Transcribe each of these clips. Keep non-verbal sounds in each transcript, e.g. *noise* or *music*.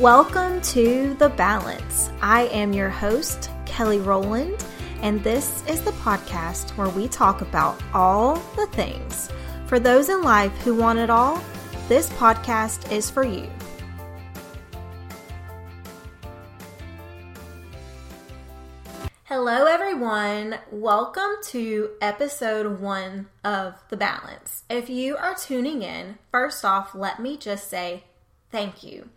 Welcome to The Balance. I am your host, Kelly Rowland, and this is the podcast where we talk about all the things. For those in life who want it all, this podcast is for you. Hello, everyone. Welcome to episode one of The Balance. If you are tuning in, first off, let me just say thank you.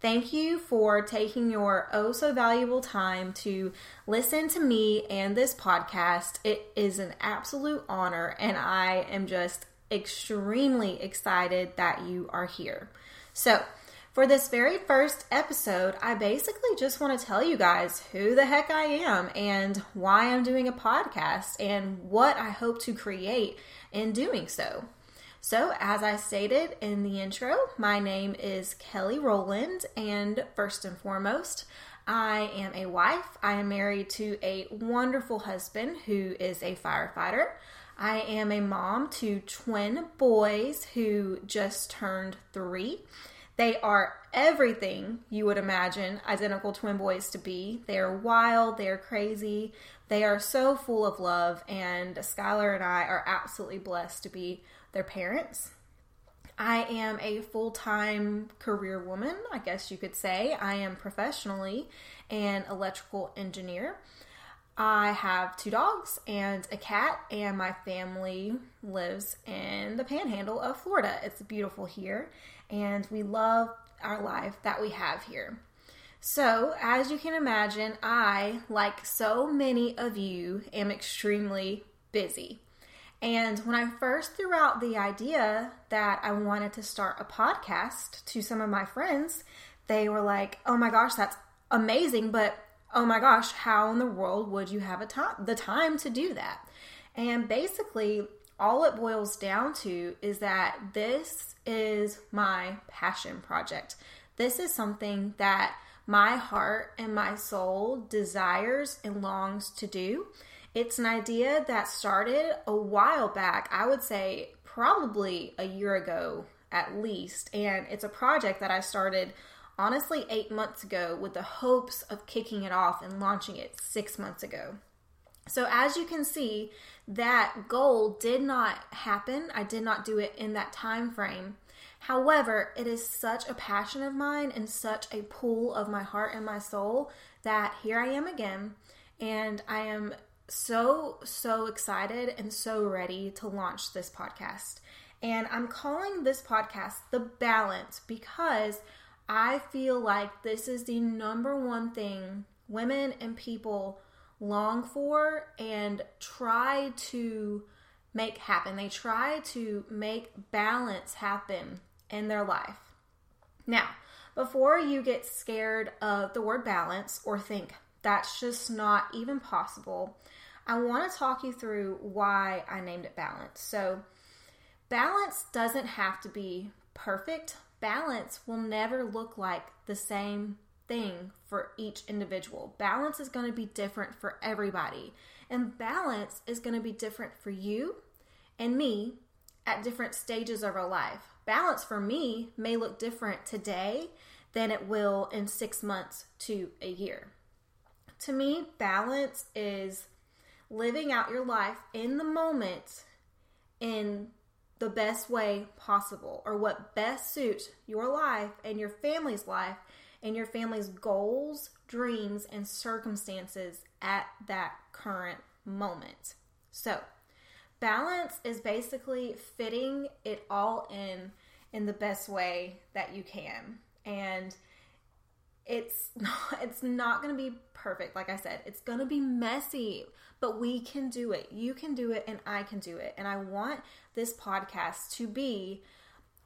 Thank you for taking your oh so valuable time to listen to me and this podcast. It is an absolute honor, and I am just extremely excited that you are here. So, for this very first episode, I basically just want to tell you guys who the heck I am and why I'm doing a podcast and what I hope to create in doing so. So, as I stated in the intro, my name is Kelly Rowland, and first and foremost, I am a wife. I am married to a wonderful husband who is a firefighter. I am a mom to twin boys who just turned three. They are everything you would imagine identical twin boys to be. They are wild, they are crazy, they are so full of love, and Skylar and I are absolutely blessed to be their parents. I am a full time career woman, I guess you could say. I am professionally an electrical engineer. I have two dogs and a cat, and my family lives in the panhandle of Florida. It's beautiful here, and we love our life that we have here. So, as you can imagine, I, like so many of you, am extremely busy. And when I first threw out the idea that I wanted to start a podcast to some of my friends, they were like, "Oh my gosh, that's amazing, but oh my gosh, how in the world would you have a time the time to do that?" And basically, all it boils down to is that this is my passion project. This is something that my heart and my soul desires and longs to do. It's an idea that started a while back, I would say probably a year ago at least. And it's a project that I started honestly eight months ago with the hopes of kicking it off and launching it six months ago. So, as you can see, that goal did not happen. I did not do it in that time frame. However, it is such a passion of mine and such a pull of my heart and my soul that here I am again. And I am so, so excited and so ready to launch this podcast. And I'm calling this podcast The Balance because I feel like this is the number one thing women and people long for and try to make happen. They try to make balance happen in their life. Now, before you get scared of the word balance or think that's just not even possible, I want to talk you through why I named it balance. So, balance doesn't have to be perfect. Balance will never look like the same thing for each individual. Balance is going to be different for everybody. And balance is going to be different for you and me at different stages of our life. Balance for me may look different today than it will in six months to a year. To me, balance is living out your life in the moment in the best way possible or what best suits your life and your family's life and your family's goals, dreams, and circumstances at that current moment. So, balance is basically fitting it all in in the best way that you can. And it's *laughs* not it's not going to be perfect like I said. It's going to be messy, but we can do it. You can do it and I can do it. And I want this podcast to be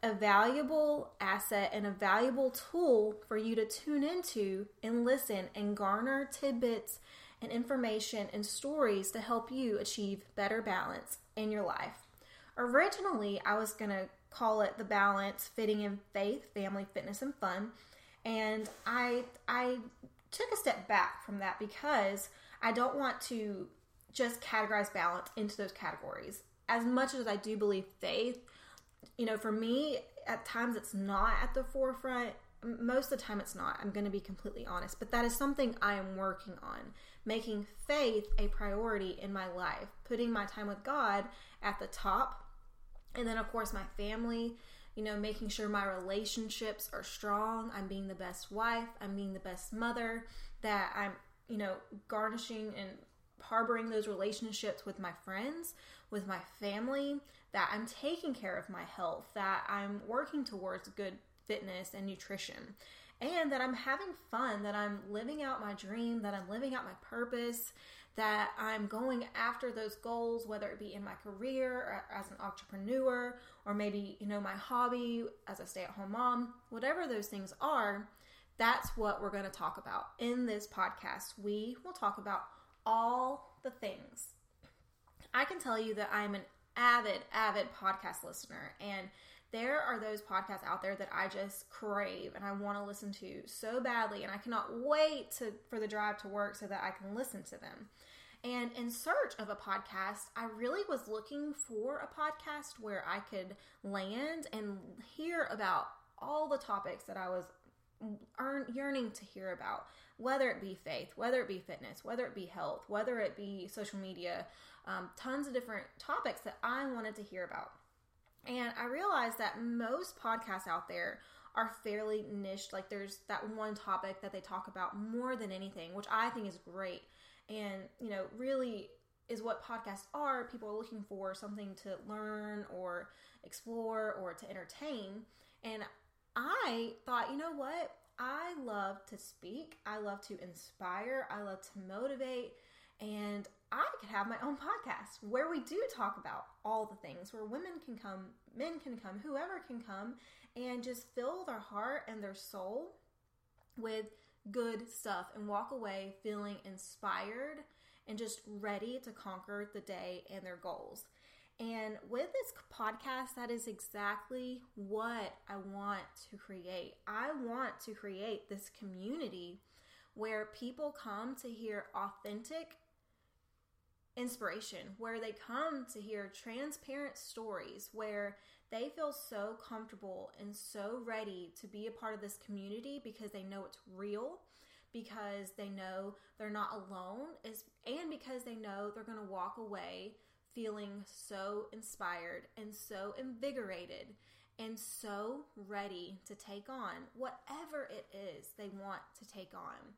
a valuable asset and a valuable tool for you to tune into and listen and garner tidbits and information and stories to help you achieve better balance in your life. Originally, I was going to call it the balance fitting in faith, family, fitness, and fun. And I I took a step back from that because I don't want to just categorize balance into those categories. as much as I do believe faith, you know, for me, at times it's not at the forefront. Most of the time, it's not. I'm going to be completely honest. But that is something I am working on. Making faith a priority in my life, putting my time with God at the top. And then, of course, my family, you know, making sure my relationships are strong. I'm being the best wife. I'm being the best mother. That I'm, you know, garnishing and harboring those relationships with my friends, with my family, that I'm taking care of my health, that I'm working towards good fitness and nutrition, and that I'm having fun, that I'm living out my dream, that I'm living out my purpose, that I'm going after those goals, whether it be in my career or as an entrepreneur, or maybe, you know, my hobby as a stay at home mom, whatever those things are. That's what we're going to talk about in this podcast. We will talk about all the things. I can tell you that I'm an avid, avid podcast listener, and there are those podcasts out there that I just crave and I want to listen to so badly, and I cannot wait to for the drive to work so that I can listen to them. And in search of a podcast, I really was looking for a podcast where I could land and hear about all the topics that I was earn, yearning to hear about, whether it be faith, whether it be fitness, whether it be health, whether it be social media, um, tons of different topics that I wanted to hear about. And I realized that most podcasts out there are fairly niche. Like there's that one topic that they talk about more than anything, which I think is great. And, you know, really is what podcasts are. People are looking for something to learn or explore or to entertain. And I thought, you know what? I love to speak. I love to inspire. I love to motivate. And I could have my own podcast where we do talk about all the things, where women can come, men can come, whoever can come, and just fill their heart and their soul with good stuff and walk away feeling inspired and just ready to conquer the day and their goals. And with this podcast, that is exactly what I want to create. I want to create this community where people come to hear authentic inspiration, where they come to hear transparent stories, where they feel so comfortable and so ready to be a part of this community because they know it's real, because they know they're not alone, is and because they know they're going to walk away feeling so inspired and so invigorated and so ready to take on whatever it is they want to take on.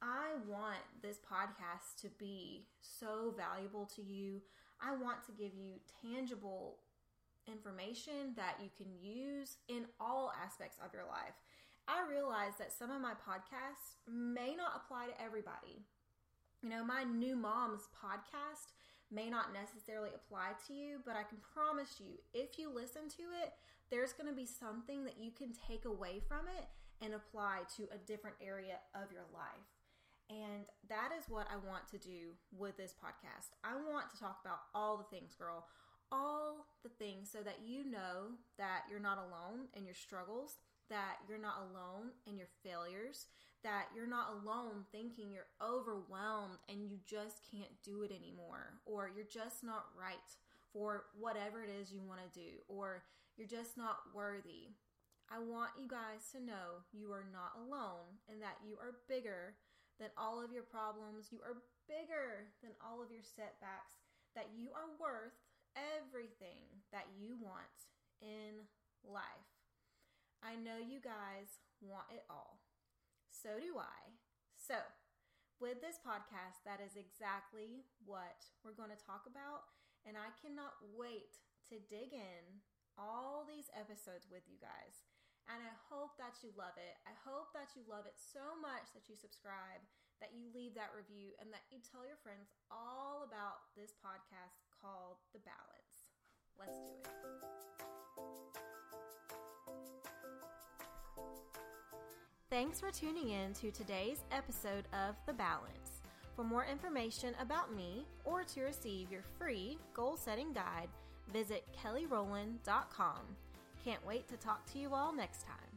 I want this podcast to be so valuable to you. I want to give you tangible information that you can use in all aspects of your life. I realize that some of my podcasts may not apply to everybody. You know, my new mom's podcast may not necessarily apply to you, but I can promise you, if you listen to it, there's going to be something that you can take away from it and apply to a different area of your life. And that is what I want to do with this podcast. I want to talk about all the things, girl, all the things so that you know that you're not alone in your struggles, that you're not alone in your failures, that you're not alone thinking you're overwhelmed and you just can't do it anymore, or you're just not right for whatever it is you want to do, or you're just not worthy. I want you guys to know you are not alone and that you are bigger than all of your problems. You are bigger than all of your setbacks, that you are worth everything that you want in life. I know you guys want it all. So do I. So, with this podcast, that is exactly what we're going to talk about. And I cannot wait to dig in all these episodes with you guys. And I hope that you love it. I hope that you love it so much that you subscribe, that you leave that review, and that you tell your friends all about this podcast called The Balance. Let's do it. Thanks for tuning in to today's episode of The Balance. For more information about me or to receive your free goal setting guide, visit kellyrowland.com. Can't wait to talk to you all next time.